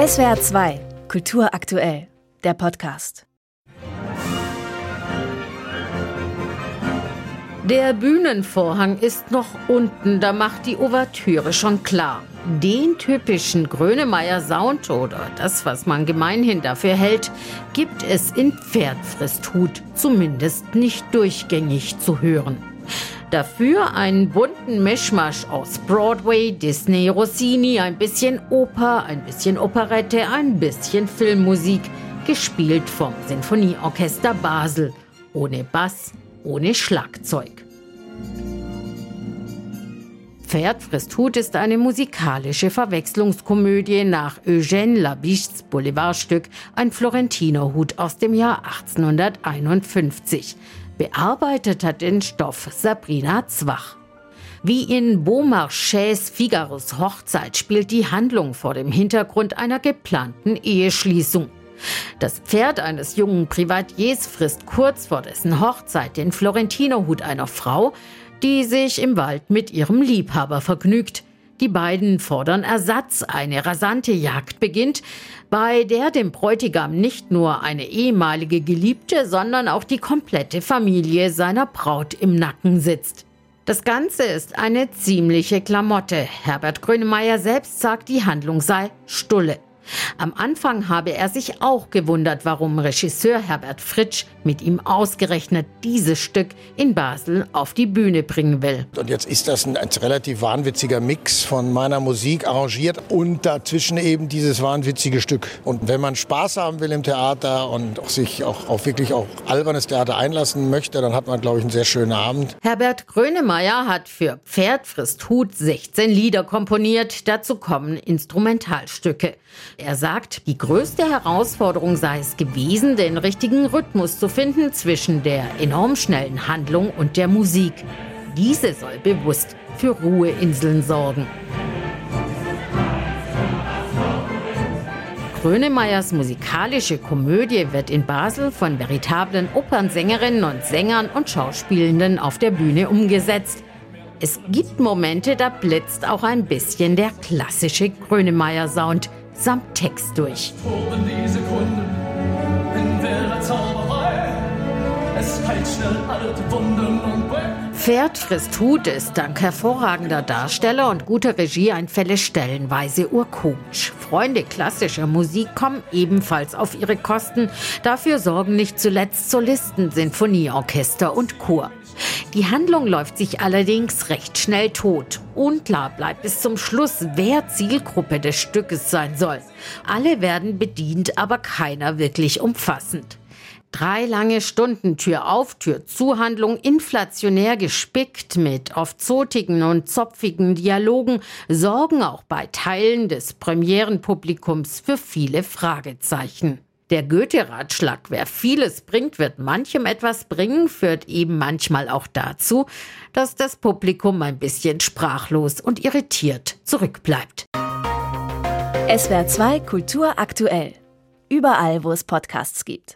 SWR 2, Kultur aktuell, der Podcast. Der Bühnenvorhang ist noch unten, da macht die Ouvertüre schon klar. Den typischen Grönemeyer Sound oder das, was man gemeinhin dafür hält, gibt es in Pferdfristhut zumindest nicht durchgängig zu hören. Dafür einen bunten Mischmasch aus Broadway, Disney, Rossini, ein bisschen Oper, ein bisschen Operette, ein bisschen Filmmusik, gespielt vom Sinfonieorchester Basel, ohne Bass, ohne Schlagzeug. Pferd frisst Hut ist eine musikalische Verwechslungskomödie nach Eugène Labiches Boulevardstück Ein Florentinerhut aus dem Jahr 1851. Bearbeitet hat den Stoff Sabrina Zwach. Wie in Beaumarchais Figaros Hochzeit spielt die Handlung vor dem Hintergrund einer geplanten Eheschließung. Das Pferd eines jungen Privatiers frisst kurz vor dessen Hochzeit den Florentinerhut einer Frau, die sich im Wald mit ihrem Liebhaber vergnügt. Die beiden fordern Ersatz. Eine rasante Jagd beginnt, bei der dem Bräutigam nicht nur eine ehemalige Geliebte, sondern auch die komplette Familie seiner Braut im Nacken sitzt. Das Ganze ist eine ziemliche Klamotte. Herbert Grönemeyer selbst sagt, die Handlung sei Stulle. Am Anfang habe er sich auch gewundert, warum Regisseur Herbert Fritsch mit ihm ausgerechnet dieses Stück in Basel auf die Bühne bringen will. Und jetzt ist das ein, ein relativ wahnwitziger Mix von meiner Musik arrangiert und dazwischen eben dieses wahnwitzige Stück. Und wenn man Spaß haben will im Theater und auch sich auch auf wirklich auch albernes Theater einlassen möchte, dann hat man, glaube ich, einen sehr schönen Abend. Herbert Grönemeyer hat für Pferd frisst Hut 16 Lieder komponiert. Dazu kommen Instrumentalstücke. Er sagt, die größte Herausforderung sei es gewesen, den richtigen Rhythmus zu finden zwischen der enorm schnellen Handlung und der Musik. Diese soll bewusst für Ruheinseln sorgen. Grönemeyers musikalische Komödie wird in Basel von veritablen Opernsängerinnen und Sängern und Schauspielenden auf der Bühne umgesetzt. Es gibt Momente, da blitzt auch ein bisschen der klassische Grönemeyer-Sound samt Text durch. Toben die Sekunden in der Zauberei. Es heilt schnell alte Wunden und Pferd frisst Hut ist dank hervorragender Darsteller und guter Regie ein Fälle stellenweise urkomisch. Freunde klassischer Musik kommen ebenfalls auf ihre Kosten. Dafür sorgen nicht zuletzt Solisten, Sinfonieorchester und Chor. Die Handlung läuft sich allerdings recht schnell tot. Unklar bleibt bis zum Schluss, wer Zielgruppe des Stückes sein soll. Alle werden bedient, aber keiner wirklich umfassend. Drei lange Stunden Tür auf, Tür zu Handlung, inflationär gespickt mit oft zotigen und zopfigen Dialogen, sorgen auch bei Teilen des Premierenpublikums für viele Fragezeichen. Der Goethe-Ratschlag, wer vieles bringt, wird manchem etwas bringen, führt eben manchmal auch dazu, dass das Publikum ein bisschen sprachlos und irritiert zurückbleibt. SWR 2 Kultur aktuell. Überall, wo es Podcasts gibt.